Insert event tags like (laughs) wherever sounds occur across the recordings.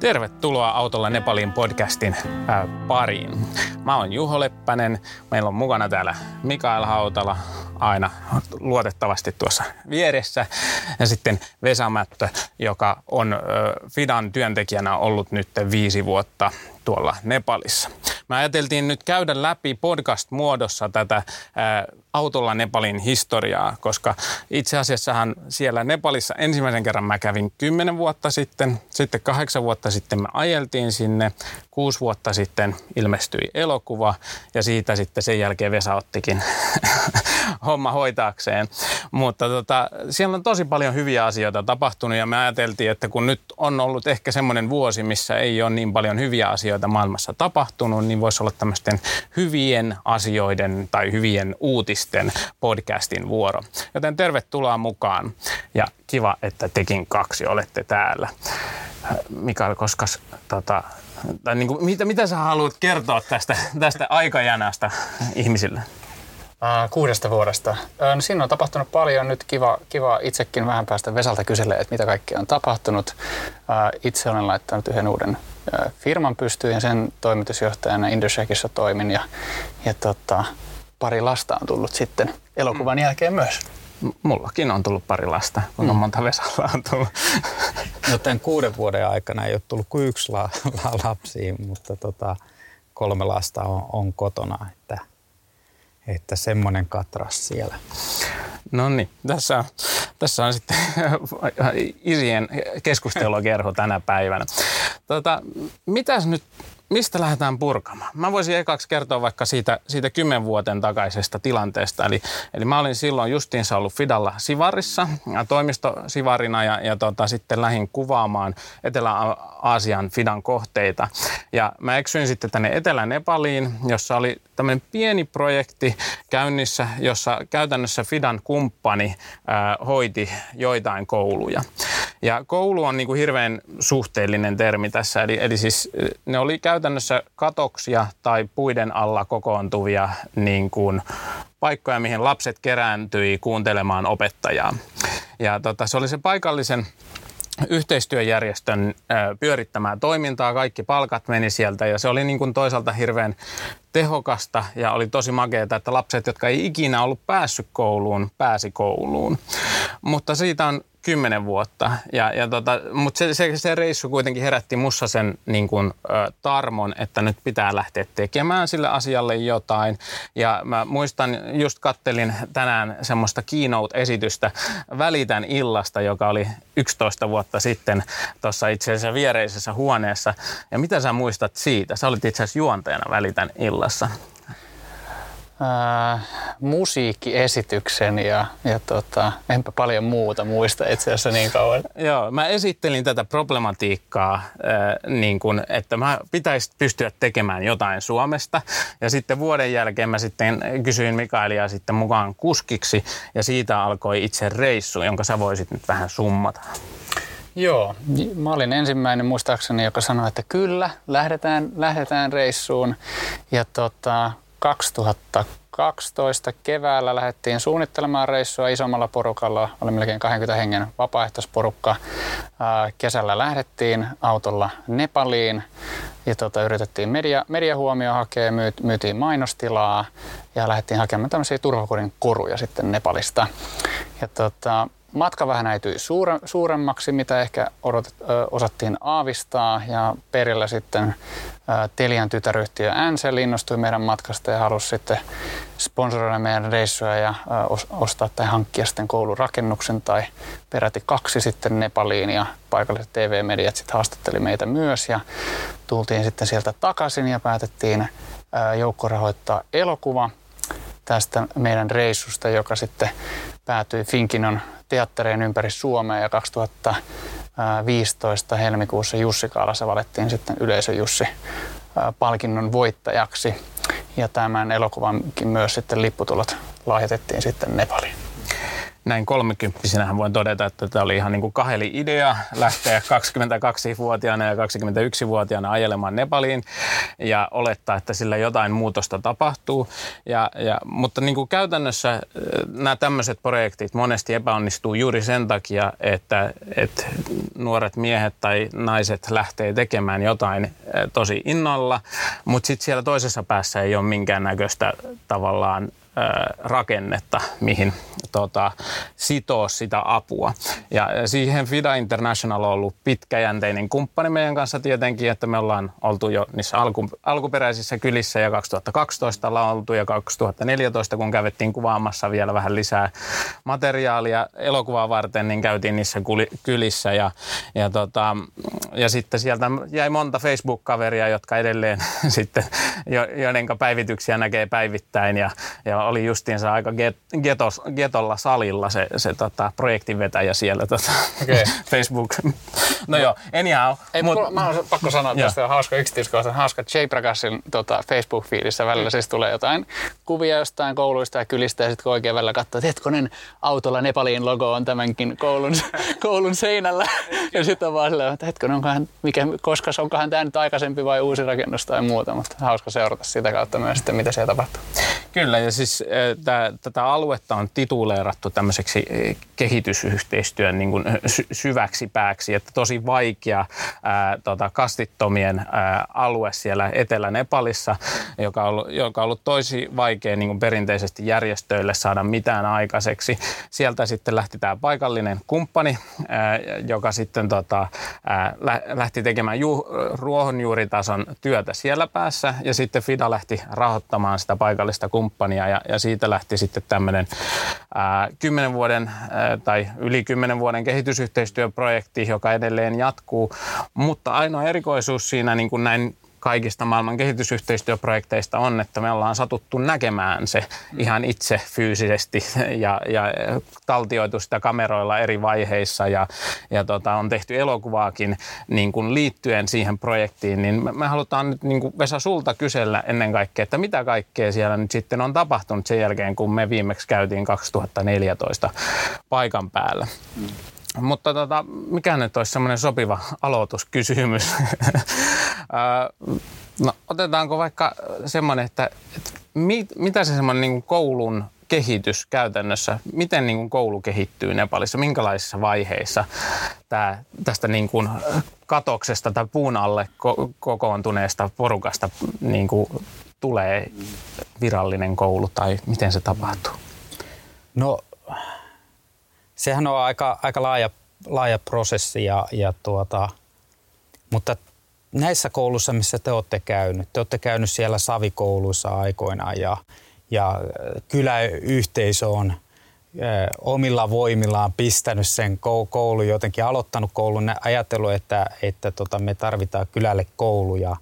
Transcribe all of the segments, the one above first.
Tervetuloa Autolla Nepalin podcastin ää, pariin. Mä oon Juho Leppänen. Meillä on mukana täällä Mikael Hautala aina luotettavasti tuossa vieressä. Ja sitten Vesa Mättö, joka on ä, Fidan työntekijänä ollut nyt viisi vuotta tuolla Nepalissa. Me ajateltiin nyt käydä läpi podcast-muodossa tätä ää, autolla Nepalin historiaa, koska itse asiassahan siellä Nepalissa ensimmäisen kerran mä kävin kymmenen vuotta sitten, sitten kahdeksan vuotta sitten me ajeltiin sinne, kuusi vuotta sitten ilmestyi elokuva ja siitä sitten sen jälkeen Vesa ottikin (laughs) homma hoitaakseen. Mutta tota, siellä on tosi paljon hyviä asioita tapahtunut ja me ajateltiin, että kun nyt on ollut ehkä semmoinen vuosi, missä ei ole niin paljon hyviä asioita maailmassa tapahtunut, niin voisi olla tämmöisten hyvien asioiden tai hyvien uutisten podcastin vuoro. Joten tervetuloa mukaan ja kiva, että tekin kaksi olette täällä. Mikael, koska tota, tai niin kuin, mitä, mitä sä haluat kertoa tästä, tästä aikajanasta ihmisille? Äh, kuudesta vuodesta. Äh, no siinä on tapahtunut paljon. Nyt kiva, kiva itsekin vähän päästä Vesalta kyselemään, että mitä kaikkea on tapahtunut. Äh, itse olen laittanut yhden uuden firman pystyyn ja sen toimitusjohtajana Indoshakissa toimin. Ja, ja tota, pari lasta on tullut sitten elokuvan mm. jälkeen myös. Mullakin on tullut pari lasta, kuinka mm. monta Vesalla on tullut. No tämän kuuden vuoden aikana ei ole tullut kuin yksi la, la, lapsi, mutta tota, kolme lasta on, on kotona. Että että semmoinen katras siellä. No niin, tässä, tässä on sitten (laughs) isien keskustelukerho tänä päivänä. Tota, mitäs nyt mistä lähdetään purkamaan? Mä voisin ekaksi kertoa vaikka siitä, siitä kymmen vuoten takaisesta tilanteesta. Eli, eli mä olin silloin justiinsa ollut Fidalla Sivarissa, toimistosivarina ja, ja tota, sitten lähin kuvaamaan Etelä-Aasian Fidan kohteita. Ja mä eksyin sitten tänne Etelä-Nepaliin, jossa oli tämmöinen pieni projekti käynnissä, jossa käytännössä Fidan kumppani ää, hoiti joitain kouluja. Ja koulu on niin kuin hirveän suhteellinen termi tässä, eli, eli siis ne oli käytännössä katoksia tai puiden alla kokoontuvia niin kuin paikkoja, mihin lapset kerääntyi kuuntelemaan opettajaa. Ja tota, se oli se paikallisen yhteistyöjärjestön pyörittämää toimintaa, kaikki palkat meni sieltä ja se oli niin kuin toisaalta hirveän tehokasta ja oli tosi makeata, että lapset, jotka ei ikinä ollut päässyt kouluun, pääsi kouluun. Mutta siitä on kymmenen vuotta. Ja, ja tota, Mutta se, se, se reissu kuitenkin herätti mussa sen niin kuin, ä, tarmon, että nyt pitää lähteä tekemään sille asialle jotain. Ja mä muistan, just kattelin tänään semmoista keynote-esitystä Välitän illasta, joka oli 11 vuotta sitten tuossa itse asiassa viereisessä huoneessa. Ja mitä sä muistat siitä? Sä olit itse asiassa juontajana Välitän illassa äh, musiikkiesityksen ja, ja tota, enpä paljon muuta muista itse asiassa niin kauan. (laughs) Joo, mä esittelin tätä problematiikkaa, äh, niin kun, että mä pitäisi pystyä tekemään jotain Suomesta. Ja sitten vuoden jälkeen mä sitten kysyin Mikaelia sitten mukaan kuskiksi ja siitä alkoi itse reissu, jonka sä voisit nyt vähän summata. Joo, mä olin ensimmäinen muistaakseni, joka sanoi, että kyllä, lähdetään, lähdetään reissuun. Ja tota, 2012 keväällä lähdettiin suunnittelemaan reissua isommalla porukalla, oli melkein 20 hengen vapaaehtoisporukka. Kesällä lähdettiin autolla Nepaliin ja tota, yritettiin media, mediahuomio hakea, myytiin mainostilaa ja lähdettiin hakemaan tämmöisiä turvakodin koruja sitten Nepalista. Ja tota, matka vähän äityi suure, suuremmaksi, mitä ehkä odotet, ö, osattiin aavistaa. Ja perillä sitten ö, Telian tytäryhtiö Ansel innostui meidän matkasta ja halusi sitten sponsoroida meidän reissuja ja ö, ostaa tai hankkia sitten koulurakennuksen tai peräti kaksi sitten Nepaliin ja paikalliset TV-mediat sitten haastatteli meitä myös ja tultiin sitten sieltä takaisin ja päätettiin ö, joukko rahoittaa elokuva tästä meidän reissusta, joka sitten päätyi Finkinon teattereen ympäri Suomea ja 2015 helmikuussa Jussi Kaalassa valettiin sitten yleisö Jussi palkinnon voittajaksi. Ja tämän elokuvankin myös sitten lipputulot lahjoitettiin sitten Nepaliin. Näin kolmekymppisenähän voin todeta, että tämä oli ihan niin kuin kaheli idea lähteä 22-vuotiaana ja 21-vuotiaana ajelemaan Nepaliin ja olettaa, että sillä jotain muutosta tapahtuu. Ja, ja, mutta niin kuin käytännössä äh, nämä tämmöiset projektit monesti epäonnistuu juuri sen takia, että, että nuoret miehet tai naiset lähtee tekemään jotain äh, tosi innolla, mutta sitten siellä toisessa päässä ei ole minkäännäköistä tavallaan rakennetta, mihin tota, sitoo sitä apua. Ja siihen FIDA International on ollut pitkäjänteinen kumppani meidän kanssa tietenkin, että me ollaan oltu jo niissä alku, alkuperäisissä kylissä ja 2012 ollaan oltu ja 2014, kun kävettiin kuvaamassa vielä vähän lisää materiaalia elokuvaa varten, niin käytiin niissä kylissä ja, ja, tota, ja sitten sieltä jäi monta Facebook-kaveria, jotka edelleen (laughs) sitten, joidenka päivityksiä näkee päivittäin ja, ja oli justiinsa aika get, getos, getolla salilla se, se tota, projektin vetäjä siellä tota, okay. (laughs) Facebook. No joo, anyhow. Ei, mut, mä olen pakko sanoa tästä hauska yksityiskohta. Hauska Jay Prakashin tota, Facebook-fiidissä välillä siis tulee jotain kuvia jostain kouluista ja kylistä ja sitten oikein välillä katsoo, että hetkonen autolla Nepalin logo on tämänkin koulun, (laughs) koulun seinällä. ja sitten on vaan silleen, että hetkonen, onkohan, mikä, koska onkohan tämä nyt aikaisempi vai uusi rakennus tai muuta, mutta hauska seurata sitä kautta myös, että mitä siellä tapahtuu. Kyllä, ja siis äh, tätä aluetta on tituleerattu tämmöiseksi kehitysyhteistyön niin kuin sy- syväksi pääksi, että tosi vaikea ää, tota, kastittomien ää, alue siellä Etelä-Nepalissa, joka on ollut, joka on ollut tosi vaikea niin kuin perinteisesti järjestöille saada mitään aikaiseksi. Sieltä sitten lähti tämä paikallinen kumppani, ää, joka sitten tota, ää, lähti tekemään ju- ruohonjuuritason työtä siellä päässä, ja sitten FIDA lähti rahoittamaan sitä paikallista kumppania, ja, ja siitä lähti sitten tämmöinen kymmenen vuoden ää, tai yli kymmenen vuoden kehitysyhteistyöprojekti, joka edelleen jatkuu, mutta ainoa erikoisuus siinä niin kuin näin kaikista maailman kehitysyhteistyöprojekteista on, että me ollaan satuttu näkemään se ihan itse fyysisesti ja, ja taltioitu sitä kameroilla eri vaiheissa ja, ja tota, on tehty elokuvaakin niin kuin liittyen siihen projektiin, niin me, me halutaan nyt niin kuin Vesa sulta kysellä ennen kaikkea, että mitä kaikkea siellä nyt sitten on tapahtunut sen jälkeen, kun me viimeksi käytiin 2014 paikan päällä. Mutta tota, mikä nyt olisi semmoinen sopiva aloituskysymys? (laughs) no, otetaanko vaikka semmoinen, että, että mit, mitä se semmoinen niin koulun kehitys käytännössä, miten niin kuin koulu kehittyy Nepalissa, minkälaisissa vaiheissa tämä, tästä niin kuin katoksesta tai puun alle ko- kokoontuneesta porukasta niin kuin tulee virallinen koulu tai miten se tapahtuu? No sehän on aika, aika laaja, laaja prosessi, ja, ja tuota, mutta näissä kouluissa, missä te olette käynyt, te olette käynyt siellä savikouluissa aikoinaan ja, ja kyläyhteisö on omilla voimillaan pistänyt sen koulun, jotenkin aloittanut koulun, ajatellut, että, että tota, me tarvitaan kylälle kouluja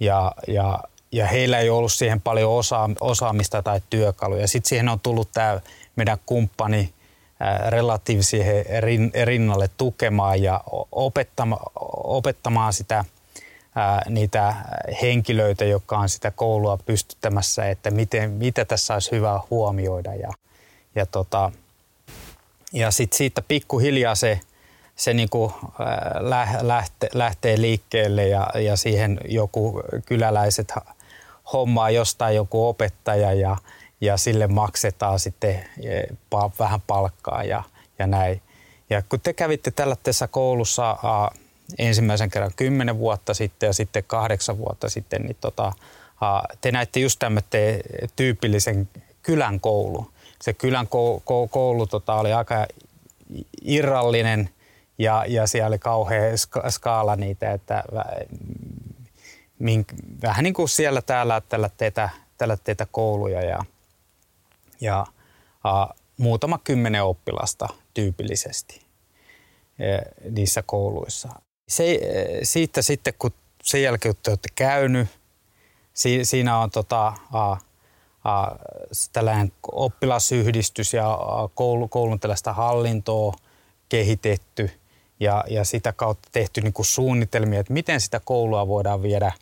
ja, ja, ja heillä ei ollut siihen paljon osa, osaamista tai työkaluja. Sitten siihen on tullut tämä meidän kumppani relatiivisesti rinnalle tukemaan ja opettamaan, opettamaan sitä, niitä henkilöitä, jotka on sitä koulua pystyttämässä, että miten, mitä tässä olisi hyvä huomioida. Ja, ja, tota, ja sitten siitä pikkuhiljaa se, se niinku lähtee, lähtee liikkeelle ja, ja siihen joku kyläläiset hommaa jostain joku opettaja ja, ja sille maksetaan sitten e, vähän palkkaa ja, ja näin. Ja kun te kävitte tällä tässä koulussa a, ensimmäisen kerran kymmenen vuotta sitten ja sitten kahdeksan vuotta sitten, niin tota, a, te näitte just tämmöinen tyypillisen kylän koulu. Se kylän koulu, koulu tota, oli aika irrallinen ja, ja siellä oli kauhea skaala niitä, että mink, vähän niin kuin siellä täällä tällä teitä, tällä teitä kouluja ja, ja a, muutama kymmenen oppilasta tyypillisesti e, niissä kouluissa. Se, e, siitä sitten, kun sen jälkeen, kun te olette käynyt, si, siinä on tota, a, a, tällainen oppilasyhdistys ja koulu, koulun tällaista hallintoa kehitetty ja, ja sitä kautta tehty niin kuin suunnitelmia, että miten sitä koulua voidaan viedä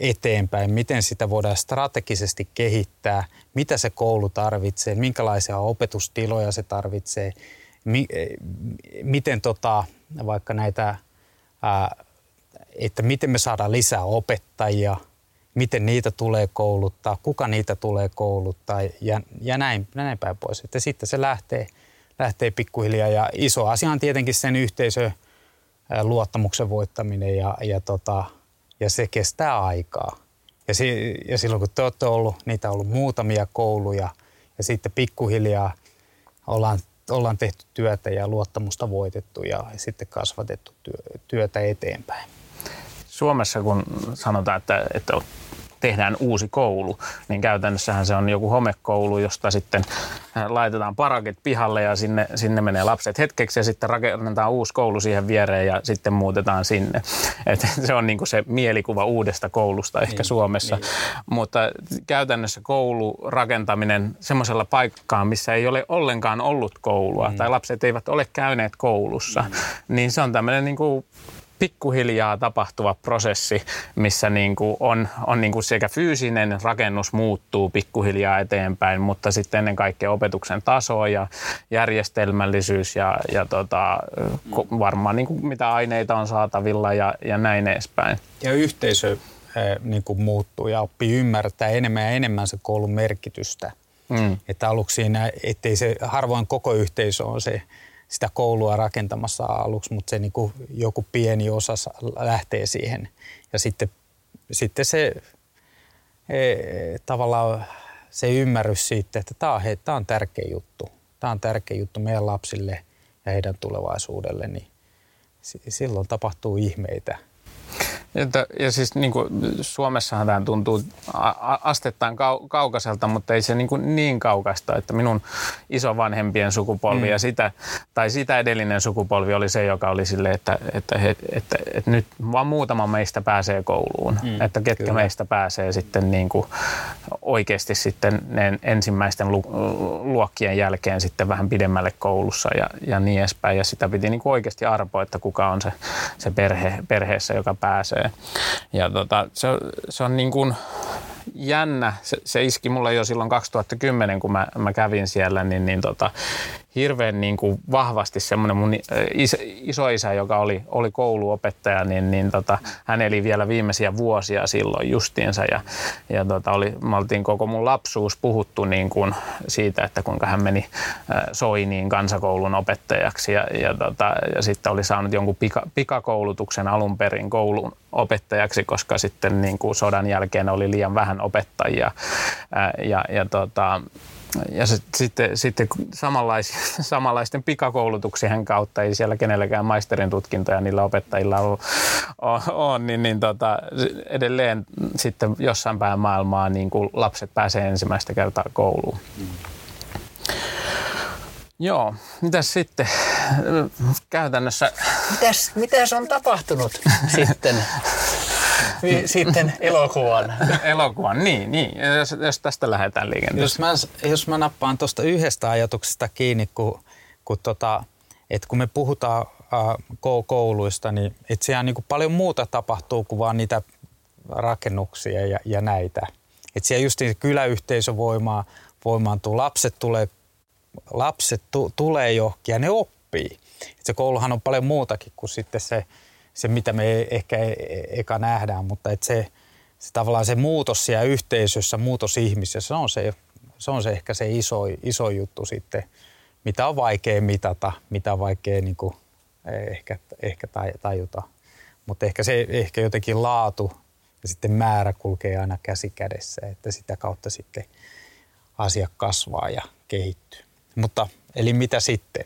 eteenpäin, miten sitä voidaan strategisesti kehittää, mitä se koulu tarvitsee, minkälaisia opetustiloja se tarvitsee, mi, miten tota, vaikka näitä, ää, että miten me saadaan lisää opettajia, miten niitä tulee kouluttaa, kuka niitä tulee kouluttaa? Ja, ja näin, näin päin pois. Että sitten se lähtee, lähtee pikkuhiljaa. Ja iso asia on tietenkin sen yhteisö luottamuksen voittaminen ja, ja, tota, ja se kestää aikaa. Ja, si, ja silloin kun te olette ollut, niitä on ollut muutamia kouluja ja sitten pikkuhiljaa ollaan, ollaan tehty työtä ja luottamusta voitettu ja sitten kasvatettu työtä eteenpäin. Suomessa kun sanotaan, että, että tehdään uusi koulu, niin käytännössähän se on joku homekoulu, josta sitten äh, laitetaan paraket pihalle ja sinne, sinne menee lapset hetkeksi ja sitten rakennetaan uusi koulu siihen viereen ja sitten muutetaan sinne. Et (laughs) se on niinku se mielikuva uudesta koulusta ehkä niin, Suomessa. Niin. Mutta käytännössä koulurakentaminen semmoisella paikkaan, missä ei ole ollenkaan ollut koulua mm. tai lapset eivät ole käyneet koulussa, mm. niin se on tämmöinen niinku pikkuhiljaa tapahtuva prosessi, missä niin kuin on, on niin kuin sekä fyysinen rakennus muuttuu pikkuhiljaa eteenpäin, mutta sitten ennen kaikkea opetuksen taso ja järjestelmällisyys ja, ja tota, varmaan niin kuin mitä aineita on saatavilla ja, ja näin edespäin. Ja yhteisö niin kuin muuttuu ja oppii ymmärtää enemmän ja enemmän se koulun merkitystä. Mm. Että aluksi siinä, ettei se harvoin koko yhteisö on se sitä koulua rakentamassa aluksi, mutta se niin kuin joku pieni osa lähtee siihen. Ja sitten, sitten se e, tavallaan se ymmärrys siitä, että tämä on, hei, tämä on tärkeä juttu. Tämä on tärkeä juttu meidän lapsille ja heidän tulevaisuudelle, niin silloin tapahtuu ihmeitä – ja, ja siis niin kuin Suomessahan tämä tuntuu astettain kau, kaukaiselta, mutta ei se niin, kuin niin kaukaista, että minun isovanhempien sukupolvi mm. ja sitä, tai sitä edellinen sukupolvi oli se, joka oli sille, että, että, että, että, että nyt vaan muutama meistä pääsee kouluun. Mm, että ketkä kyllä. meistä pääsee sitten niin kuin oikeasti sitten ne ensimmäisten lu, luokkien jälkeen sitten vähän pidemmälle koulussa ja, ja niin edespäin. Ja sitä piti niin kuin oikeasti arpoa, että kuka on se, se perhe, perheessä, joka pääsee. Ja tota, se, se on niin kuin jännä. Se, se iski mulle jo silloin 2010, kun mä, mä kävin siellä, niin, niin tota, hirveän niin kuin vahvasti semmoinen mun is, isoisä, joka oli, oli kouluopettaja, niin, niin tota, hän eli vielä viimeisiä vuosia silloin justiinsa. Ja, ja tota, oli, me oltiin koko mun lapsuus puhuttu niin kuin siitä, että kuinka hän meni Soiniin kansakoulun opettajaksi ja, ja, tota, ja sitten oli saanut jonkun pika, pikakoulutuksen alun perin koulun opettajaksi, koska sitten niin kuin sodan jälkeen oli liian vähän opettajia. Ja, ja tota, ja sitten, sitten samanlais, (laughs) samanlaisten pikakoulutuksien kautta ei siellä kenelläkään maisterin tutkintoja niillä opettajilla ole niin, niin tota, edelleen sitten jossain päin maailmaa niin kuin lapset pääsee ensimmäistä kertaa kouluun. Mm. Joo, mitäs sitten käytännössä? Mitäs, mitäs on tapahtunut sitten? (laughs) sitten elokuvan. elokuvan, niin, niin. Jos, jos tästä lähdetään liikenteeseen. Jos mä, jos mä nappaan tuosta yhdestä ajatuksesta kiinni, kun, kun, tota, että kun me puhutaan äh, kouluista, niin siellä niin kuin paljon muuta tapahtuu kuin vaan niitä rakennuksia ja, ja näitä. Että siellä just niin kyläyhteisö voimaa, voimaantuu, lapset tulee, lapset tu, tulee johonkin ja ne oppii. Et se kouluhan on paljon muutakin kuin sitten se, se mitä me ehkä e, e, eka nähdään, mutta et se, se tavallaan se muutos siellä yhteisössä, muutos ihmisessä, se on se, se, on se ehkä se iso, iso juttu sitten, mitä on vaikea mitata, mitä on vaikea niin kuin, e, ehkä, ehkä tajuta. Mutta ehkä se ehkä jotenkin laatu ja sitten määrä kulkee aina käsi kädessä, että sitä kautta sitten asia kasvaa ja kehittyy. Mutta Eli mitä sitten?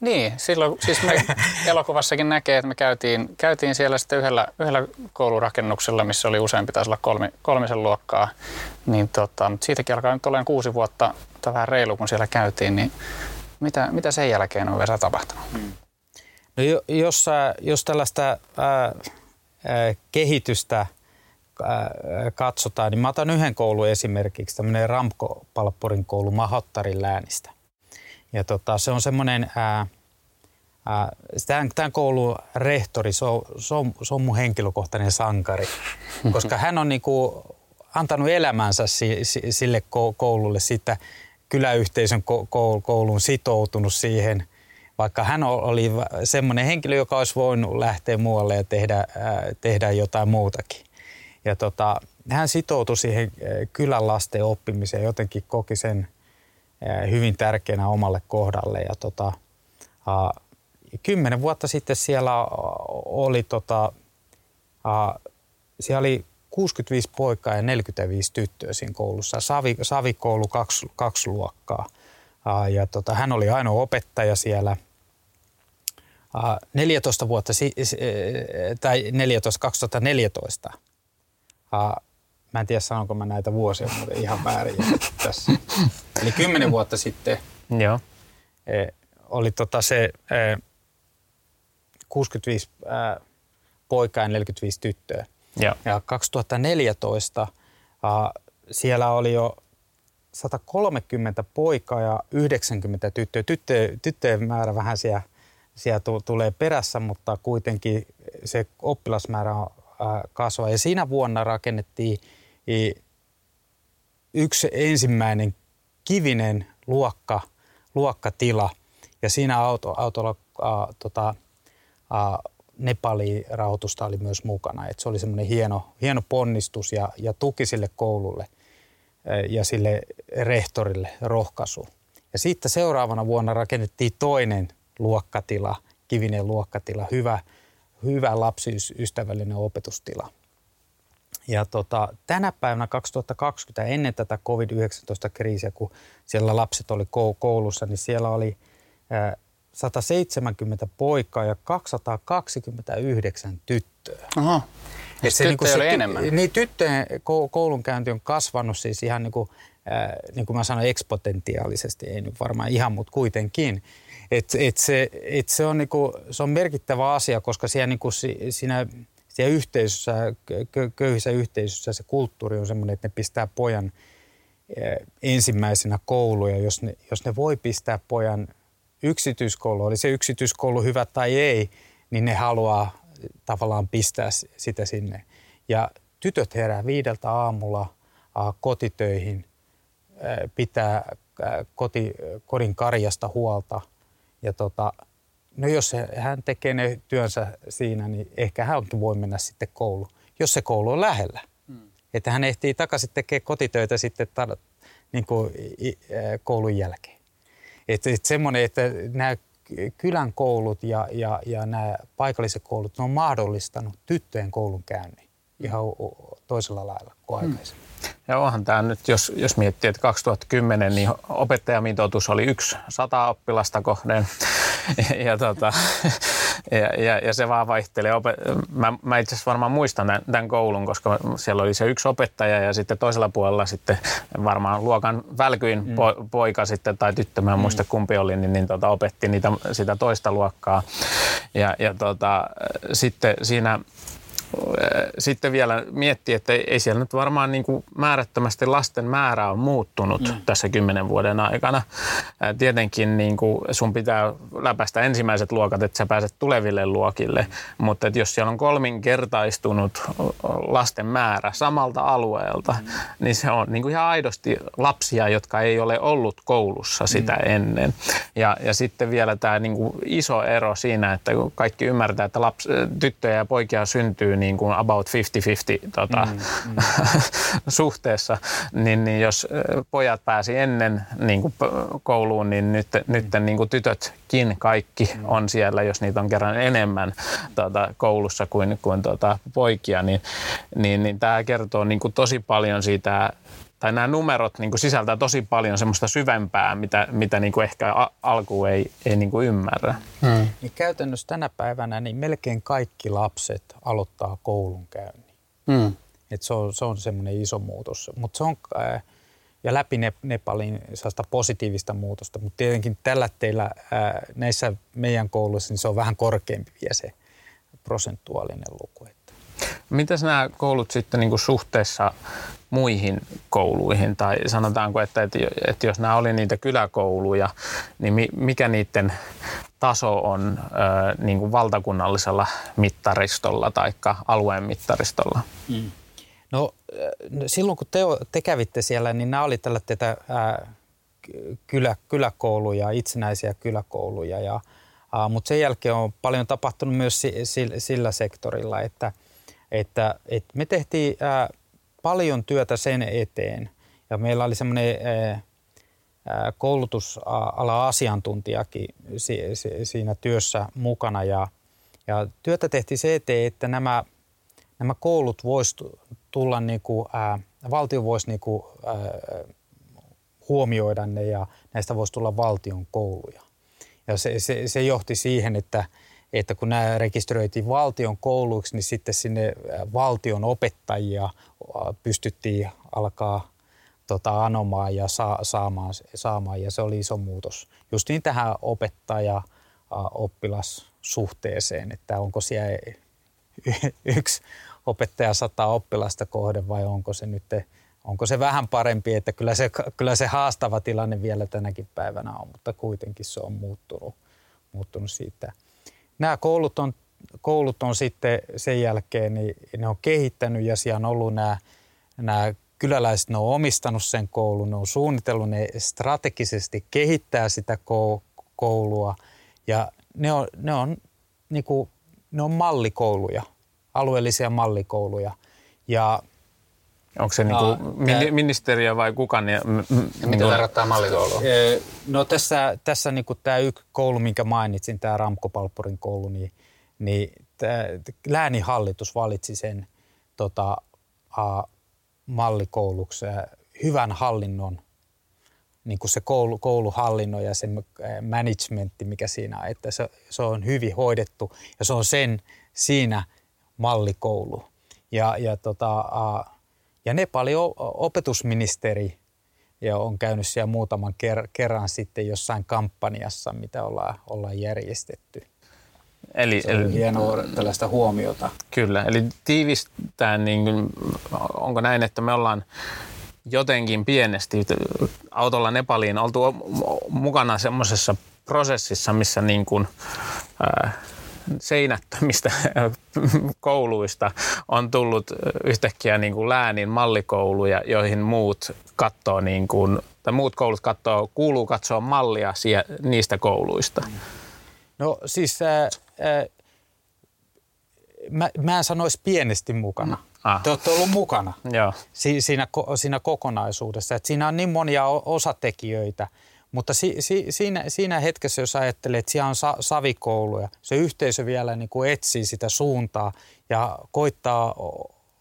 Niin, silloin siis me (laughs) elokuvassakin näkee, että me käytiin, käytiin siellä sitten yhdellä, yhdellä koulurakennuksella, missä oli useampi, taisi olla kolmi, kolmisen luokkaa. Niin tota, mutta siitäkin alkaa nyt olemaan kuusi vuotta tai vähän reilu, kun siellä käytiin, niin mitä, mitä sen jälkeen on Vesa tapahtunut? No jos, jos tällaista ää, ää, kehitystä ää, katsotaan, niin mä otan yhden koulun esimerkiksi, tämmöinen Ramko-Palppurin koulu Mahottarin läänistä. Ja tota, se on semmoinen ää, Tämän, tämän koulun rehtori, se on, se, on, se on mun henkilökohtainen sankari, (laughs) koska hän on niin kuin antanut elämänsä sille koululle, sitä kyläyhteisön kouluun sitoutunut siihen, vaikka hän oli semmoinen henkilö, joka olisi voinut lähteä muualle ja tehdä, tehdä jotain muutakin. Ja tota, hän sitoutui siihen kylän lasten oppimiseen, jotenkin koki sen hyvin tärkeänä omalle kohdalle. Ja tota, kymmenen vuotta sitten siellä oli, tota, siellä oli 65 poikaa ja 45 tyttöä siinä koulussa. Savi, Savikoulu kaksi, kaksi luokkaa. Ja tota, hän oli ainoa opettaja siellä. 14 vuotta, tai 14, 2014. Mä en tiedä, sanonko mä näitä vuosia, mutta ihan väärin tässä. Eli 10 vuotta sitten Joo. E, oli tota se e, 65 poikaa ja 45 tyttöä. Ja, ja 2014 äh, siellä oli jo 130 poikaa ja 90 tyttöä. Tyttöjen, tyttöjen määrä vähän siellä, siellä tulee perässä, mutta kuitenkin se oppilasmäärä on kasvaa. Ja siinä vuonna rakennettiin yksi ensimmäinen kivinen luokka, luokkatila. Ja siinä auto, autolla äh, tota, äh, Nepalin rahoitusta oli myös mukana. Et se oli semmoinen hieno, hieno ponnistus ja, ja tuki sille koululle ja sille rehtorille rohkaisu. Ja sitten seuraavana vuonna rakennettiin toinen luokkatila, kivinen luokkatila, hyvä, hyvä lapsiystävällinen opetustila. Ja tota, tänä päivänä 2020, ennen tätä COVID-19-kriisiä, kun siellä lapset oli koulussa, niin siellä oli 170 poikaa ja 229 tyttöä. Aha. Ja se, niin se, enemmän. Niin tyttöjen koulunkäynti on kasvanut siis ihan niin kuin, äh, niin kuin mä sanoin eksponentiaalisesti, ei nyt varmaan ihan, mutta kuitenkin. Et, et se, et se, on niin kuin, se on merkittävä asia, koska siellä, niin kuin, siinä, siellä yhteisössä, köyhissä yhteisössä se kulttuuri on sellainen, että ne pistää pojan ensimmäisenä kouluja, jos ne, jos ne voi pistää pojan yksityiskoulu, oli se yksityiskoulu hyvä tai ei, niin ne haluaa tavallaan pistää sitä sinne. Ja tytöt herää viideltä aamulla kotitöihin, pitää koti, kodin karjasta huolta. Ja tota, no jos hän tekee ne työnsä siinä, niin ehkä hänkin voi mennä sitten kouluun, jos se koulu on lähellä. Hmm. Että hän ehtii takaisin tekemään kotitöitä sitten tar- niin kuin koulun jälkeen. Että et semmoinen, että nämä kylän koulut ja, ja, ja nämä paikalliset koulut, ne on mahdollistanut tyttöjen koulun käynnin ihan toisella lailla kuin hmm. aikaisemmin. Ja onhan tämä nyt, jos, jos miettii, että 2010 niin opettajamitoitus oli yksi sata oppilasta kohden. Ja, (laughs) ja, tota, ja, ja, ja se vaan vaihtelee. Mä, mä itse asiassa varmaan muistan tämän, tämän koulun, koska siellä oli se yksi opettaja ja sitten toisella puolella sitten varmaan luokan välkyin mm. po, poika sitten tai tyttö, mä en muista mm. kumpi oli, niin, niin tota, opetti niitä, sitä toista luokkaa. Ja, ja tota, sitten siinä sitten vielä miettii, että ei siellä nyt varmaan niin kuin määrättömästi lasten määrä on muuttunut mm. tässä kymmenen vuoden aikana. Tietenkin niin kuin sun pitää läpäistä ensimmäiset luokat, että sä pääset tuleville luokille, mutta että jos siellä on kolminkertaistunut lasten määrä samalta alueelta, mm. niin se on niin kuin ihan aidosti lapsia, jotka ei ole ollut koulussa sitä mm. ennen. Ja, ja sitten vielä tämä niin kuin iso ero siinä, että kaikki ymmärtää, että laps, tyttöjä ja poikia syntyy niin kuin about 50-50 tota, mm, mm. (laughs) suhteessa, niin, niin jos pojat pääsi ennen niin kuin kouluun, niin nyt, mm. nyt niin kuin tytötkin kaikki mm. on siellä, jos niitä on kerran enemmän tota, koulussa kuin, kuin tota, poikia, niin, niin, niin tämä kertoo niin kuin tosi paljon siitä tai nämä numerot niin kuin sisältää tosi paljon semmoista syvempää, mitä, mitä niin kuin ehkä a- alkuun ei, ei niin kuin ymmärrä. Hmm. Niin käytännössä tänä päivänä niin melkein kaikki lapset aloittaa koulunkäynnin. Hmm. Et se on, se on semmoinen iso muutos. Mutta se on, äh, ja läpi Nepalin sellaista positiivista muutosta, mutta tietenkin tällä teillä äh, näissä meidän kouluissa niin se on vähän korkeampi vielä se prosentuaalinen luku. Mitäs nämä koulut sitten niin kuin suhteessa muihin kouluihin? Tai sanotaanko, että, että, että jos nämä oli niitä kyläkouluja, niin mikä niiden taso on ö, niin kuin valtakunnallisella mittaristolla tai alueen mittaristolla? Mm. No silloin kun te, te kävitte siellä, niin nämä oli tällä tätä ää, kylä, kyläkouluja, itsenäisiä kyläkouluja. Ja, ää, mutta sen jälkeen on paljon tapahtunut myös si, si, sillä sektorilla, että, että, että me tehtiin ää, paljon työtä sen eteen. Ja meillä oli semmoinen koulutusala asiantuntijakin siinä työssä mukana. Ja, ja työtä tehtiin se eteen, että nämä, nämä koulut voisivat tulla, niin kuin, ää, valtio voisi niin kuin, ää, huomioida ne ja näistä voisi tulla valtion kouluja. Ja se, se, se johti siihen, että, että kun nämä rekisteröitiin valtion kouluiksi, niin sitten sinne valtion opettajia pystyttiin alkaa tota, anomaan ja sa, saamaan, saamaan, ja se oli iso muutos. Just niin tähän opettaja-oppilassuhteeseen, että onko siellä yksi opettaja sata oppilasta kohde vai onko se nyt onko se vähän parempi, että kyllä se, kyllä se haastava tilanne vielä tänäkin päivänä on, mutta kuitenkin se on muuttunut, muuttunut siitä. Nämä koulut on, koulut on sitten sen jälkeen, niin ne on kehittänyt ja siellä on ollut nämä, nämä kyläläiset, ne on omistanut sen koulun, ne on suunnitellut, ne strategisesti kehittää sitä koulua ja ne on, ne on, niin kuin, ne on mallikouluja – alueellisia mallikouluja. Ja Onko se no, niinku tämä, ministeriö vai kuka? Niin, m- m- mitä niinku, tarkoittaa mallikoulu? No tässä, tässä niinku tämä yksi koulu, minkä mainitsin, tämä Ramko Palpurin koulu, niin, niin tää, läänihallitus valitsi sen tota, a, mallikouluksi hyvän hallinnon, niin kuin se koulu, kouluhallinnon ja sen managementti, mikä siinä on, että se, se on hyvin hoidettu ja se on sen siinä – mallikoulu. Ja, ja, tota, ja Nepalin opetusministeri ja on käynyt siellä muutaman ker- kerran sitten jossain kampanjassa, mitä ollaan, ollaan järjestetty. Eli, se eli, hienoa tällaista huomiota. Kyllä, eli tiivistää, niin onko näin, että me ollaan jotenkin pienesti autolla Nepaliin oltu mukana semmoisessa prosessissa, missä niin kuin, ää, seinättömistä (laughs) kouluista on tullut yhtäkkiä niin kuin läänin mallikouluja, joihin muut katsoo niin kuin, tai muut koulut katsoo, kuuluu katsoa mallia niistä kouluista. No siis ää, ää, mä, mä en sanoisi pienesti mukana. Ah. Te olette ollut mukana Joo. Si, siinä, siinä kokonaisuudessa. Et siinä on niin monia osatekijöitä – mutta si, si, siinä, siinä hetkessä, jos ajattelee, että siellä on sa, savikouluja, se yhteisö vielä niin kuin etsii sitä suuntaa ja koittaa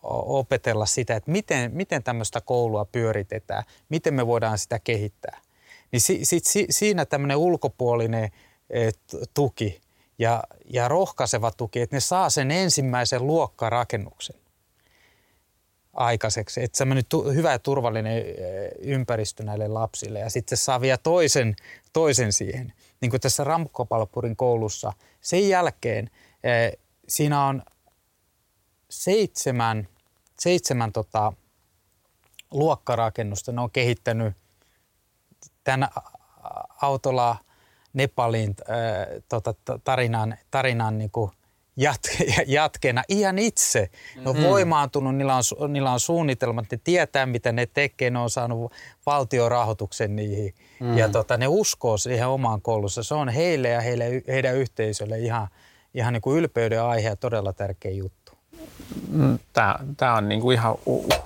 opetella sitä, että miten, miten tämmöistä koulua pyöritetään, miten me voidaan sitä kehittää. Niin si, si, si, siinä tämmöinen ulkopuolinen et, tuki ja, ja rohkaiseva tuki, että ne saa sen ensimmäisen luokkarakennuksen aikaiseksi. Että semmoinen tu- hyvä ja turvallinen eh, ympäristö näille lapsille. Ja sitten se saa vielä toisen, toisen siihen. Niin kuin tässä Ramkopalpurin koulussa. Sen jälkeen eh, siinä on seitsemän, seitsemän tota, luokkarakennusta. Ne on kehittänyt tämän autolla Nepalin äh, tota, tarinan, tarinan niin kuin – jat- (laughs) jatkeena ihan itse. Ne on mm. voimaantunut, niillä on, niillä on suunnitelmat, ne tietää mitä ne tekee, ne on saanut valtiorahoituksen niihin. Mm. Ja tota, ne uskoo siihen omaan koulussa. Se on heille ja heille, heidän yhteisölle ihan, ihan niin kuin ylpeyden aihe ja todella tärkeä juttu. Tämä, on niin kuin ihan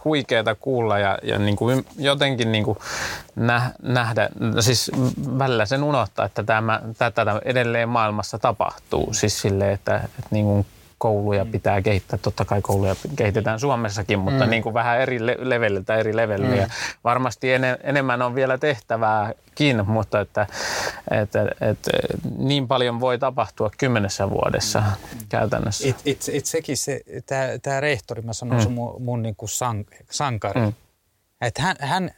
huikeaa kuulla ja, ja niin kuin jotenkin niin kuin nähdä, siis välillä sen unohtaa, että tämä, tätä edelleen maailmassa tapahtuu. Siis sille, että, että niin kuin kouluja mm. pitää kehittää. Totta kai kouluja kehitetään Suomessakin, mutta mm. niin kuin vähän eri leveliltä, eri leveliltä. Mm. Varmasti en, enemmän on vielä tehtävääkin, mutta että, että, että niin paljon voi tapahtua kymmenessä vuodessa mm. käytännössä. It, it, it, sekin se, tämä rehtori, mä sanoisin mm. mun, mun niin kuin sank, sankari. Mm. Että hän, hän,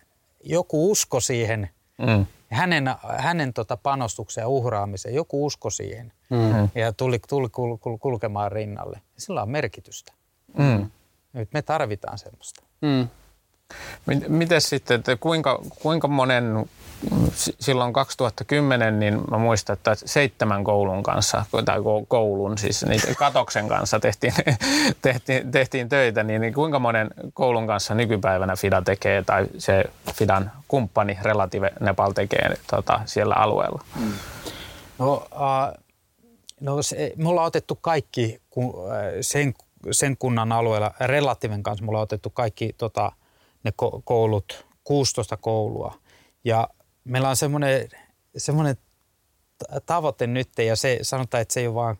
joku usko siihen, mm. Hänen, hänen tota panostuksen ja uhraamiseen, joku usko siihen – mm. ja tuli, tuli kul, kul, kulkemaan rinnalle. Sillä on merkitystä. Mm. Nyt me tarvitaan semmoista. Mm. Miten sitten, että kuinka, kuinka monen silloin 2010, niin mä muistan, että seitsemän koulun kanssa, tai koulun, siis niitä (laughs) katoksen kanssa tehtiin, tehtiin, tehtiin töitä, niin, niin kuinka monen koulun kanssa nykypäivänä FIDA tekee, tai se FIDAn kumppani Relative Nepal tekee tota, siellä alueella? Mm. No, uh, no se, me ollaan otettu kaikki sen, sen kunnan alueella, Relativen kanssa me ollaan otettu kaikki tota, ne koulut, 16 koulua. Ja meillä on semmoinen, semmoinen tavoite nyt, ja se sanotaan, että se ei ole vaan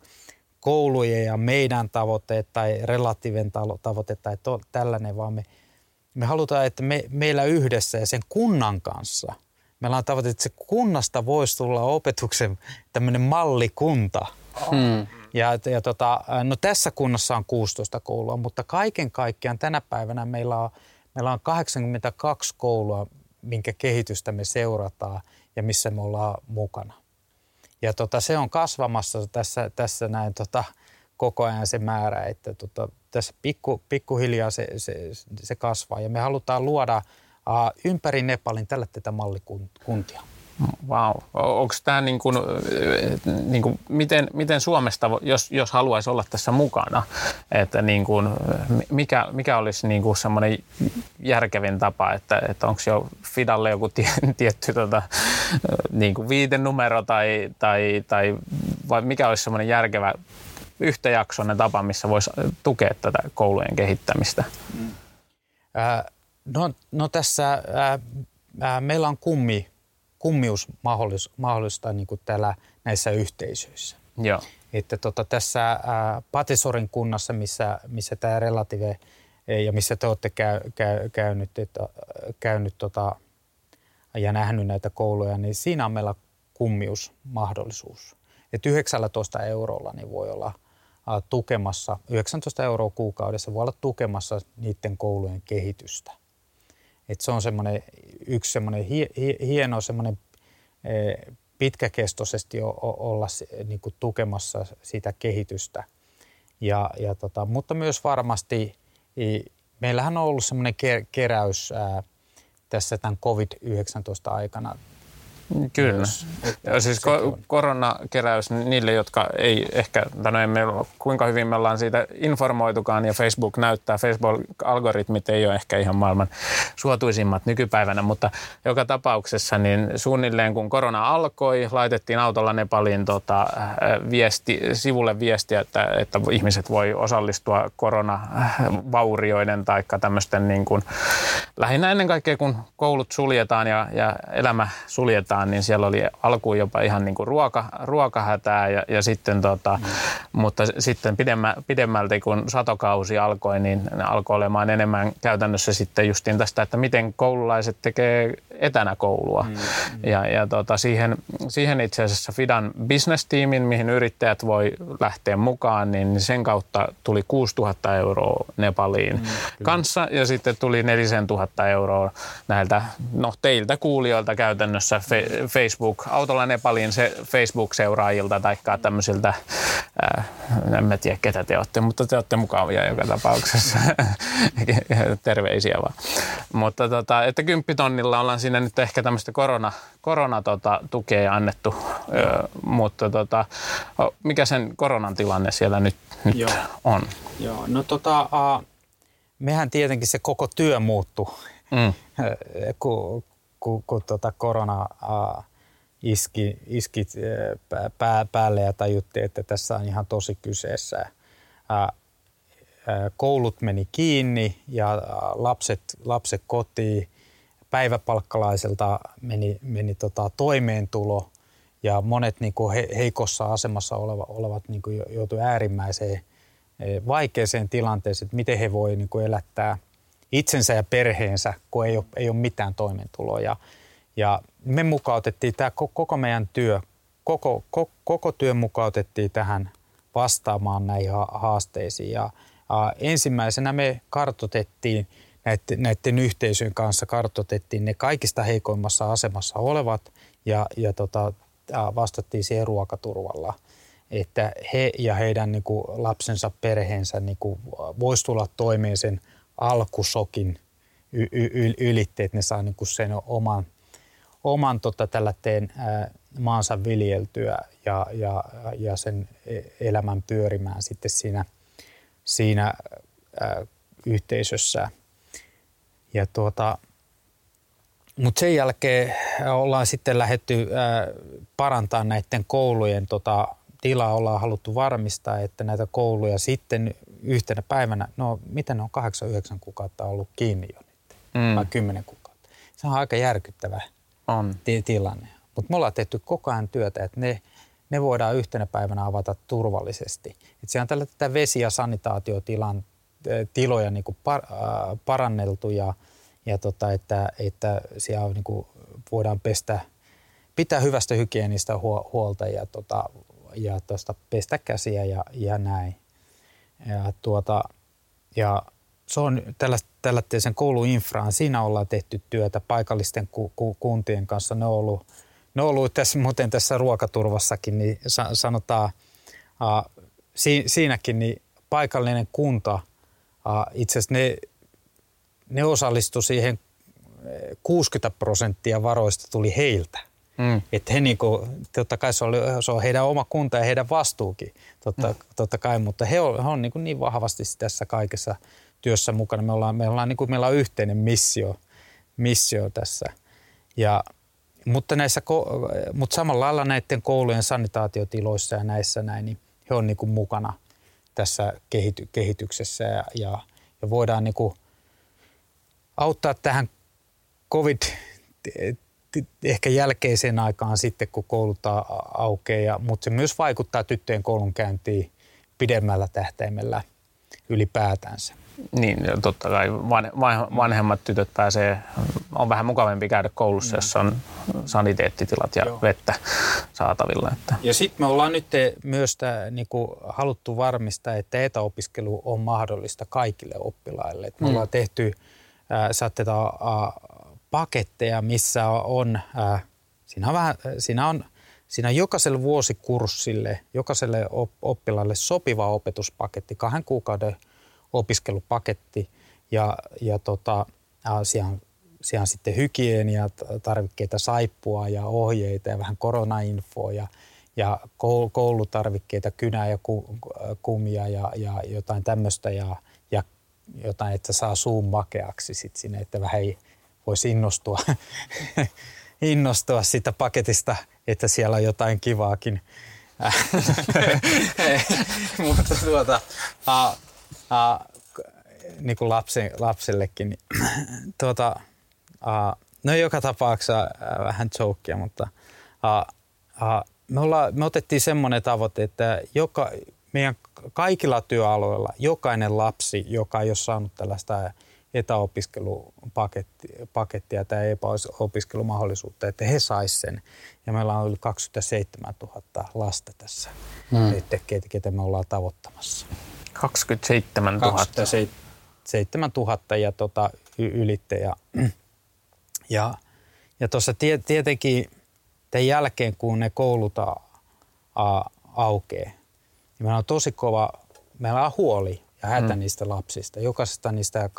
koulujen ja meidän tavoite tai relatiivinen tavoite tai to, tällainen, vaan me, me halutaan, että me, meillä yhdessä ja sen kunnan kanssa, meillä on tavoite, että se kunnasta voisi tulla opetuksen tämmöinen mallikunta. Hmm. Ja, ja tota, no tässä kunnassa on 16 koulua, mutta kaiken kaikkiaan tänä päivänä meillä on, meillä on 82 koulua, minkä kehitystä me seurataan ja missä me ollaan mukana. Ja tota, se on kasvamassa tässä, tässä näin tota, koko ajan se määrä, että tota, tässä pikku, pikkuhiljaa se, se, se kasvaa. Ja me halutaan luoda uh, ympäri Nepalin tällä tätä mallikuntia. Wow. Onko tämä niin kuin, niin kuin, miten, miten Suomesta, jos, jos haluaisi olla tässä mukana, että niin kuin, mikä, mikä olisi niin kuin semmoinen järkevin tapa, että, että onko jo Fidalle joku tie, (laughs) tietty tota, niin kuin viitenumero tai, tai, tai vai mikä olisi semmoinen järkevä yhtäjaksoinen tapa, missä voisi tukea tätä koulujen kehittämistä? Mm. Äh, no, no tässä äh, äh, meillä on kummi kummius mahdollista niin kuin täällä näissä yhteisöissä. Joo. Että tota, tässä ää, Patisorin kunnassa, missä, missä tämä relative ja missä te olette käy, käy, käynyt, että, käynyt tota, ja nähnyt näitä kouluja, niin siinä on meillä kummiusmahdollisuus. Että 19 eurolla niin voi olla tukemassa, 19 euroa kuukaudessa voi olla tukemassa niiden koulujen kehitystä. Et se on semmoinen, yksi semmoinen hieno semmoinen e, pitkäkestoisesti olla niin kuin tukemassa sitä kehitystä. Ja, ja tota, mutta myös varmasti, meillähän on ollut semmoinen keräys ää, tässä tämän COVID-19 aikana Kyllä. Ja siis ko- koronakeräys niille, jotka ei ehkä, tai no emme, kuinka hyvin me ollaan siitä informoitukaan ja Facebook näyttää, Facebook-algoritmit ei ole ehkä ihan maailman suotuisimmat nykypäivänä, mutta joka tapauksessa niin suunnilleen kun korona alkoi, laitettiin autolla Nepalin tota, viesti, sivulle viestiä, että, että ihmiset voi osallistua koronavaurioiden tai tämmöisten niin kuin, lähinnä ennen kaikkea kun koulut suljetaan ja, ja elämä suljetaan, aikaan, niin siellä oli alkuun jopa ihan niin kuin ruoka, ruokahätää ja, ja sitten tota, mm. mutta sitten pidemmä, pidemmälti kun satokausi alkoi, niin ne alkoi olemaan enemmän käytännössä sitten justiin tästä, että miten koululaiset tekee etänä koulua. Mm. Ja, ja tota, siihen, siihen itse asiassa Fidan business-tiimin, mihin yrittäjät voi lähteä mukaan, niin sen kautta tuli 6000 euroa Nepaliin mm, kanssa ja sitten tuli 4000 euroa näiltä, no teiltä kuulijoilta käytännössä Facebook, autolla Nepalin se Facebook-seuraajilta tai tämmöisiltä, ää, en mä tiedä ketä te olette, mutta te olette mukavia joka tapauksessa. (laughs) Terveisiä vaan. Mutta tota, että kymppitonnilla ollaan siinä nyt ehkä tämmöistä korona, korona tota, tukea annettu, ö, mutta tota, mikä sen koronan tilanne siellä nyt, nyt Joo. on? Joo, no tota, uh, mehän tietenkin se koko työ muuttui, mm. kun, kun, kun tota korona ää, iski, iski pää, päälle ja tajuttiin, että tässä on ihan tosi kyseessä. Ää, koulut meni kiinni ja lapset, lapset kotiin. Päiväpalkkalaiselta meni, meni tota toimeentulo ja monet niin kuin he, heikossa asemassa oleva, olevat niin kuin äärimmäiseen vaikeaseen tilanteeseen, että miten he voi niin elättää – itsensä ja perheensä, kun ei ole, ei ole mitään toimeentuloa. Ja, ja me mukautettiin tämä koko meidän työ, koko, koko, koko työ mukautettiin tähän vastaamaan näihin haasteisiin. Ja, ja ensimmäisenä me kartotettiin näiden, näiden yhteisöjen kanssa, kartotettiin ne kaikista heikoimmassa asemassa olevat ja, ja tota, vastattiin siihen ruokaturvalla että he ja heidän niin kuin, lapsensa, perheensä niin voisi tulla toimeen sen alkusokin y- y- ylitte, että ne saa niin kuin sen oman, oman tota, tälläteen, maansa viljeltyä ja, ja, ja sen e-, elämän pyörimään sitten siinä, siinä ää, yhteisössä. Ja tuota, mutta sen jälkeen ollaan sitten lähetty parantaa näiden koulujen tota, tilaa. Ollaan haluttu varmistaa, että näitä kouluja sitten yhtenä päivänä, no miten ne on 8-9 kuukautta ollut kiinni jo nyt, mm. vai 10 kuukautta. Se on aika järkyttävä on. T- tilanne. Mutta me ollaan tehty koko ajan työtä, että ne, ne voidaan yhtenä päivänä avata turvallisesti. Et siellä on tällä tätä vesi- ja sanitaatiotilan tiloja niin kuin par, äh, paranneltu ja, ja tota, että, että siellä niin kuin voidaan pestä, pitää hyvästä hygienistä huolta ja, tota, ja tosta pestä käsiä ja, ja näin. Ja, tuota, ja se on tällä, tällaisen kouluinfraan, siinä ollaan tehty työtä paikallisten ku, ku, kuntien kanssa. Ne on ollut, ne on ollut tässä, muuten tässä ruokaturvassakin, niin sanotaan, uh, si, siinäkin niin paikallinen kunta – itse asiassa ne, ne osallistu siihen 60 eh, prosenttia varoista tuli heiltä. Mm. Että he niinku, totta kai se, oli, se on heidän oma kunta ja heidän vastuukin, totta, mm. totta kai, mutta he on, he on niinku niin vahvasti tässä kaikessa työssä mukana. Me ollaan, me ollaan, niinku, meillä on yhteinen missio, missio tässä. Ja, mutta, näissä, mutta samalla lailla näiden koulujen sanitaatiotiloissa ja näissä näin, niin he on niinku mukana tässä kehity, kehityksessä ja, ja, ja voidaan niin kuin auttaa tähän covid ehkä jälkeiseen aikaan sitten, kun koulut aukeaa, mutta se myös vaikuttaa tyttöjen koulunkäyntiin pidemmällä tähtäimellä ylipäätänsä. Niin, totta kai vanhemmat tytöt pääsee, on vähän mukavampi käydä koulussa, jossa on saniteettitilat ja Joo. vettä saatavilla. Että. Ja sitten me ollaan nyt myös tää, niinku, haluttu varmistaa, että etäopiskelu on mahdollista kaikille oppilaille. Et me mm. ollaan tehty äh, paketteja, missä on, äh, siinä on, vähän, siinä on Siinä on jokaiselle vuosikurssille, jokaiselle oppilaalle sopiva opetuspaketti, kahden kuukauden opiskelupaketti. Ja, ja tota, siellä, on, siellä on sitten hygienia, tarvikkeita, saippua ja ohjeita ja vähän koronainfoa ja, ja koulutarvikkeita, kynää ja kumia ja, ja jotain tämmöistä ja, ja jotain, että saa suun makeaksi sitten sinne, että vähän ei voisi innostua, (laughs) innostua sitä paketista, että siellä on jotain kivaakin. (laughs) Mutta tuota, uh, uh, niin kuin lapsi, lapsellekin. Niin, (clears throat) tuota, uh, no joka tapauksessa vähän jokea, mutta uh, uh, me, olla, me otettiin semmoinen tavoite, että joka, meidän kaikilla työalueilla jokainen lapsi, joka ei ole saanut tällaista etäopiskelupakettia tai epäopiskelumahdollisuutta, että he saisivat sen. Ja meillä on yli 27 000 lasta tässä, hmm. että ketä me ollaan tavoittamassa. 27 000. 27 000 ja tota, ylitte. Ja, (clears throat) ja, ja tuossa tie, tietenkin tämän jälkeen, kun ne koulut aukeaa, niin meillä on tosi kova, meillä on huoli ja hätä mm. niistä lapsista. Jokaisesta niistä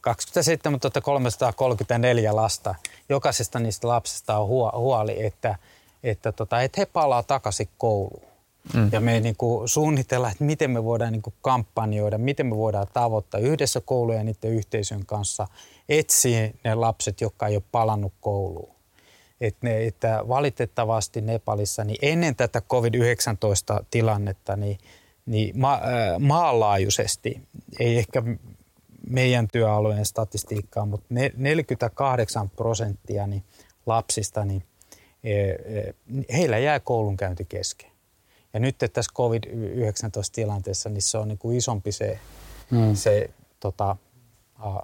27 334 lasta, jokaisesta niistä lapsista on huoli, että, että, tota, että he palaa takaisin kouluun. Mm. Ja me niin kuin suunnitellaan, että miten me voidaan niin kuin kampanjoida, miten me voidaan tavoittaa yhdessä koulujen ja niiden yhteisön kanssa etsiä ne lapset, jotka ei ole palannut kouluun. Et ne, että valitettavasti Nepalissa niin ennen tätä COVID-19-tilannetta niin, niin ma, äh, maanlaajuisesti, ei ehkä meidän työalueen statistiikkaa, mutta 48 prosenttia niin lapsista, niin e, e, heillä jää koulunkäynti kesken. Ja nyt tässä COVID-19-tilanteessa niin se on niin kuin isompi se, hmm. se tota, uh,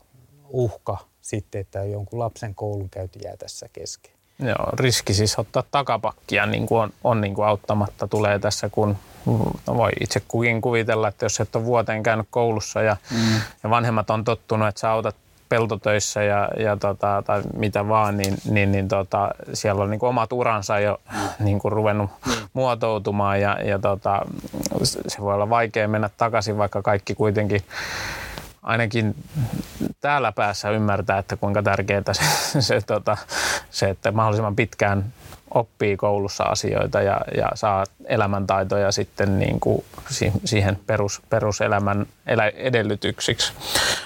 uhka sitten, että jonkun lapsen koulunkäynti jää tässä kesken. Joo, riski siis ottaa takapakkia niin kuin on, on niin kuin auttamatta tulee tässä, kun no voi itse kukin kuvitella, että jos et ole vuoteen käynyt koulussa ja, mm. ja vanhemmat on tottunut, että sä autat peltotöissä ja, ja tota, tai mitä vaan, niin, niin, niin tota, siellä on niin kuin omat uransa jo niin kuin ruvennut muotoutumaan ja, ja tota, se voi olla vaikea mennä takaisin, vaikka kaikki kuitenkin ainakin täällä päässä ymmärtää, että kuinka tärkeää se, se, tota, se että mahdollisimman pitkään oppii koulussa asioita ja, ja saa elämäntaitoja sitten niin kuin siihen perus, peruselämän elä, edellytyksiksi.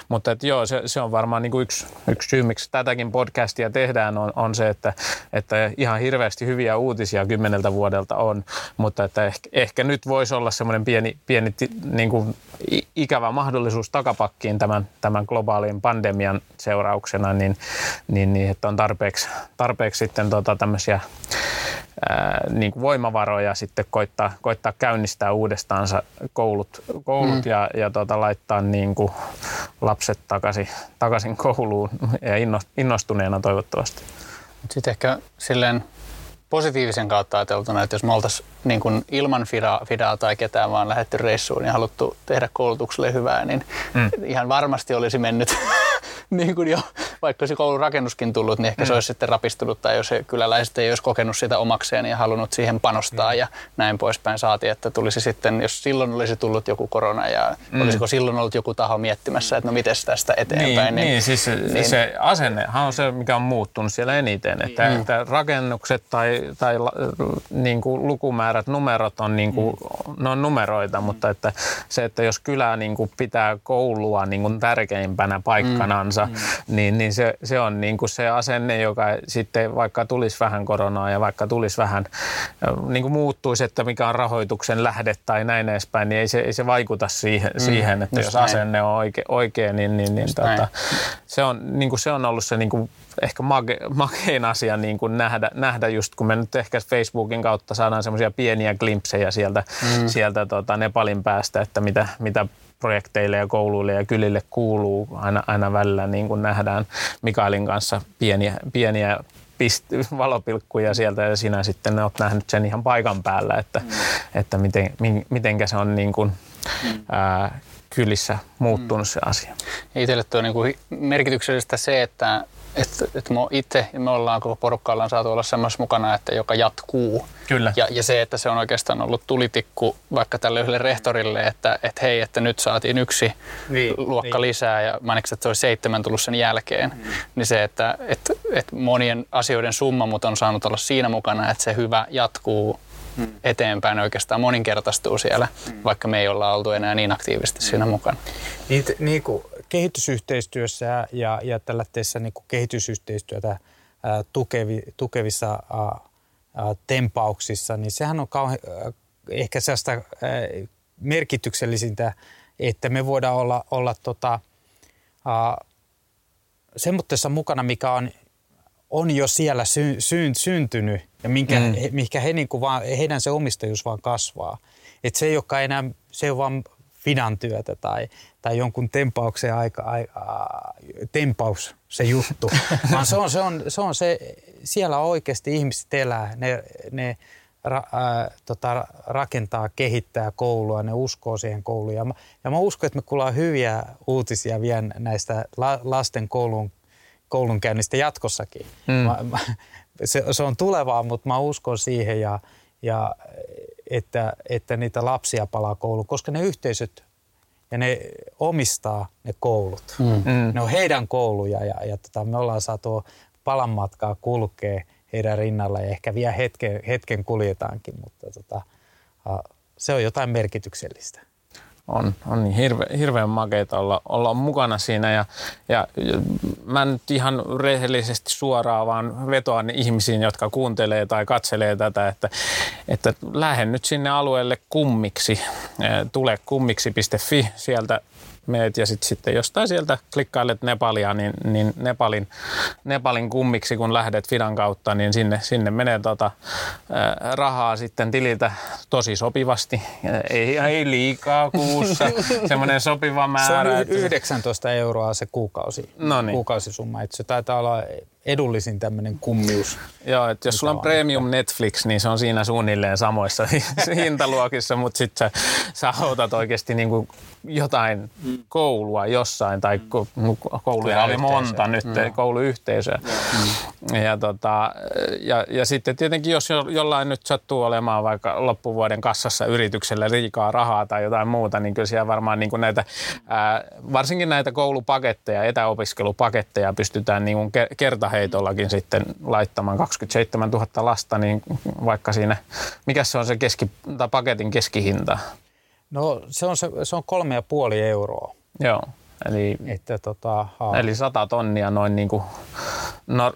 Mutta että joo, se, se on varmaan niin kuin yksi, yksi syy, miksi tätäkin podcastia tehdään, on, on se, että, että ihan hirveästi hyviä uutisia kymmeneltä vuodelta on, mutta että ehkä, ehkä nyt voisi olla semmoinen pieni, pieni niin kuin ikävä mahdollisuus takapakkiin tämän, tämän globaalin pandemian seurauksena, niin, niin, niin että on tarpeeksi, tarpeeksi sitten tota tämmöisiä ää, niin kuin voimavaroja sitten koittaa, koittaa käynnistää uudestaan koulut, koulut mm. ja, ja tota, laittaa niin kuin lapset takaisin, takaisin kouluun ja innostuneena toivottavasti. Sitten ehkä silleen positiivisen kautta ajateltuna, että jos me oltaisiin niin kuin ilman fidaa, fidaa tai ketään vaan lähetty reissuun ja haluttu tehdä koulutukselle hyvää, niin mm. ihan varmasti olisi mennyt (laughs) niin kuin jo, vaikka se koulun rakennuskin tullut, niin ehkä mm. se olisi sitten rapistunut tai jos se kyläläiset ei olisi kokenut sitä omakseen ja halunnut siihen panostaa mm. ja näin poispäin saati, että tulisi sitten, jos silloin olisi tullut joku korona ja mm. olisiko silloin ollut joku taho miettimässä, että no miten tästä eteenpäin. Niin, niin, niin siis niin, se asennehan on se, mikä on muuttunut siellä eniten, että, mm. että rakennukset tai, tai niin kuin lukumäärät, numerot on, niin kuin, mm. ne on numeroita, mm. mutta että se, että jos kylä niin kuin pitää koulua niin kuin tärkeimpänä paikkanansa, kanssa, mm. niin, niin se, se on niin kuin se asenne, joka sitten vaikka tulisi vähän koronaa ja vaikka tulisi vähän, niin kuin muuttuisi, että mikä on rahoituksen lähde tai näin edespäin, niin ei se, ei se vaikuta siihen, mm. siihen että jos näin. asenne on oikein, oikein niin, niin, niin tota, se, on, niin kuin se on ollut se niin kuin ehkä mage, makein asia niin kuin nähdä, nähdä just, kun me nyt ehkä Facebookin kautta saadaan semmoisia pieniä glimpsejä sieltä, mm. sieltä tota Nepalin päästä, että mitä, mitä projekteille ja kouluille ja kylille kuuluu aina, aina välillä, niin kuin nähdään Mikaelin kanssa pieniä, pieniä pist- valopilkkuja sieltä ja sinä sitten olet nähnyt sen ihan paikan päällä, että, mm. että miten, mitenkä se on niin kuin, mm. ää, kylissä muuttunut mm. se asia. Itselle tuo niin kuin merkityksellistä se, että että et me itse ja me ollaan koko porukka ollaan saatu olla semmoisessa mukana, että joka jatkuu. Kyllä. Ja, ja se, että se on oikeastaan ollut tulitikku vaikka tälle yhdelle rehtorille, että et hei, että nyt saatiin yksi niin, luokka niin. lisää ja mainitsin, että se olisi seitsemän tullut sen jälkeen. Mm. Niin se, että et, et monien asioiden summa mut on saanut olla siinä mukana, että se hyvä jatkuu mm. eteenpäin oikeastaan moninkertaistuu siellä, mm. vaikka me ei olla oltu enää niin aktiivisesti siinä mukana. Niin, niin kuin kehitysyhteistyössä ja, ja tällaisessa niin kehitysyhteistyötä ää, tukevi, tukevissa ää, ää, tempauksissa, niin sehän on kauhean, ehkä sellaista merkityksellisintä, että me voidaan olla, olla tota, semmoisessa mukana, mikä on, on jo siellä sy, sy, syntynyt ja minkä, mm. he, mikä he, niin kuin vaan, heidän se omistajuus vaan kasvaa. Et se, joka enää, se on vaan fidan työtä tai, tai jonkun tempauksen aika, aika tempaus se juttu, (laughs) vaan se on, se on, se on se, siellä oikeasti ihmiset elää, ne, ne ra, ää, tota, rakentaa, kehittää koulua, ne uskoo siihen kouluun. Ja mä, ja mä uskon, että me kuullaan hyviä uutisia vielä näistä la, lasten koulun, koulunkäynnistä jatkossakin. Mm. Mä, mä, se, se on tulevaa, mutta mä uskon siihen ja, ja että, että niitä lapsia palaa kouluun, koska ne yhteisöt ja ne omistaa ne koulut. Mm. mm. Ne on heidän kouluja ja, ja tota, me ollaan saatu palan matkaa kulkea heidän rinnalla ja ehkä vielä hetken, hetken kuljetaankin, mutta tota, se on jotain merkityksellistä on, on niin hirve, hirveän makeita olla, olla mukana siinä. Ja, ja mä nyt ihan rehellisesti suoraan vaan vetoan ihmisiin, jotka kuuntelee tai katselee tätä, että, että lähden nyt sinne alueelle kummiksi. Tule kummiksi.fi, sieltä meet ja sit, sitten jostain sieltä klikkailet Nepalia, niin, niin Nepalin, Nepalin kummiksi kun lähdet Fidan kautta, niin sinne, sinne menee tota, rahaa sitten tililtä tosi sopivasti. Ei, ei liikaa kuussa, (laughs) semmoinen sopiva määrä. Se on 19 euroa se kuukausi, Noniin. kuukausisumma, että se taitaa olla edullisin tämmöinen kummius. Joo, että jos sulla on premium että... Netflix, niin se on siinä suunnilleen samoissa (laughs) hintaluokissa, mutta sitten sä, sä otat oikeasti niinku jotain mm. koulua jossain, tai kouluja oli monta nyt, mm. kouluyhteisöä. Mm. Ja, tota, ja, ja sitten tietenkin, jos jo, jollain nyt sattuu olemaan vaikka loppuvuoden kassassa yrityksellä liikaa rahaa tai jotain muuta, niin kyllä siellä varmaan niin kuin näitä, ää, varsinkin näitä koulupaketteja, etäopiskelupaketteja pystytään niin kuin kertaheitollakin sitten laittamaan 27 000 lasta, niin vaikka siinä, mikä se on se keski, tai paketin keskihinta? No se on, se, se on kolme ja puoli euroa. Joo. Eli, että, tota, eli sata tonnia noin niin kuin, no,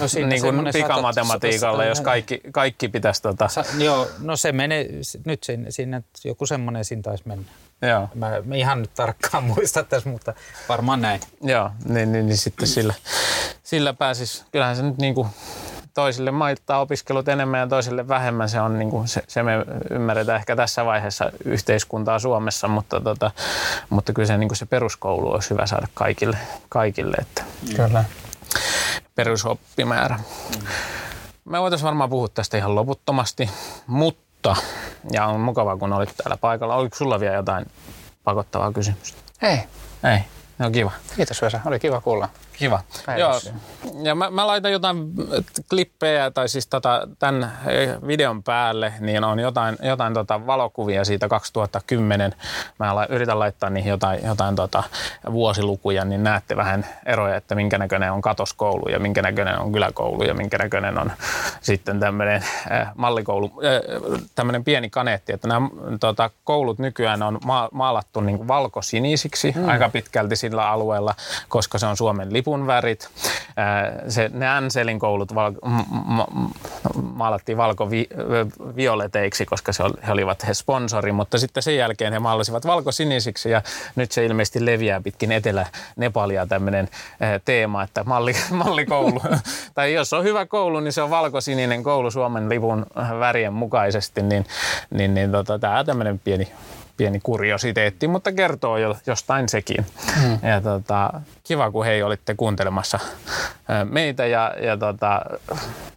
no niin kuin pikamatematiikalla, jos kaikki, kaikki pitäisi... Tota... Sa, joo, no se menee, nyt sinne, sinne joku semmoinen siinä taisi mennä. Joo. Mä, mä ihan nyt tarkkaan (laughs) muista tässä, mutta varmaan näin. Joo, niin, niin, niin sitten sillä, sillä pääsis, kyllähän se nyt niin kuin toisille maittaa opiskelut enemmän ja toisille vähemmän. Se, on, niin kuin, se, se me ymmärretään ehkä tässä vaiheessa yhteiskuntaa Suomessa, mutta, tota, mutta kyllä se, niin kuin se peruskoulu olisi hyvä saada kaikille. kaikille että kyllä. Perusoppimäärä. Me voitaisiin varmaan puhua tästä ihan loputtomasti, mutta, ja on mukavaa kun olit täällä paikalla. Oliko sulla vielä jotain pakottavaa kysymystä? Ei. Ei. No kiva. Kiitos Vesa, oli kiva kuulla. Kiva. Joo. Ja mä, mä, laitan jotain klippejä tai siis tota, tämän videon päälle, niin on jotain, jotain tota valokuvia siitä 2010. Mä la, yritän laittaa niihin jotain, jotain tota vuosilukuja, niin näette vähän eroja, että minkä näköinen on katoskoulu ja minkä näköinen on kyläkoulu ja minkä näköinen on sitten tämmöinen äh, mallikoulu, äh, tämmöinen pieni kaneetti. Että nämä tota, koulut nykyään on ma- maalattu niin valkosinisiksi mm. aika pitkälti sillä alueella, koska se on Suomen lip lipun värit. Se, ne Anselin koulut val, ma, ma, maalattiin valko-violeteiksi, koska se oli, he olivat he sponsori, mutta sitten sen jälkeen he maalasivat valkosinisiksi ja nyt se ilmeisesti leviää pitkin Etelä-Nepalia tämmöinen teema, että malli, (laughs) mallikoulu. tai jos on hyvä koulu, niin se on valkosininen koulu Suomen lipun värien mukaisesti, niin, niin, niin tota, tämä tämmöinen pieni pieni kuriositeetti, mutta kertoo jo jostain sekin. Mm. Ja tota, kiva, kun hei olitte kuuntelemassa (laughs) meitä ja, ja tota,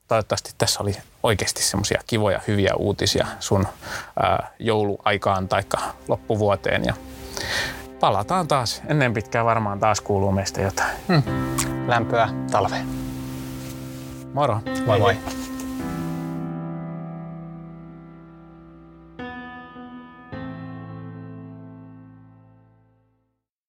toivottavasti tässä oli oikeasti semmoisia kivoja, hyviä uutisia sun ää, jouluaikaan tai loppuvuoteen. Ja palataan taas. Ennen pitkään varmaan taas kuuluu meistä jotain. Mm. Lämpöä talveen. Moro. Moi moi. moi.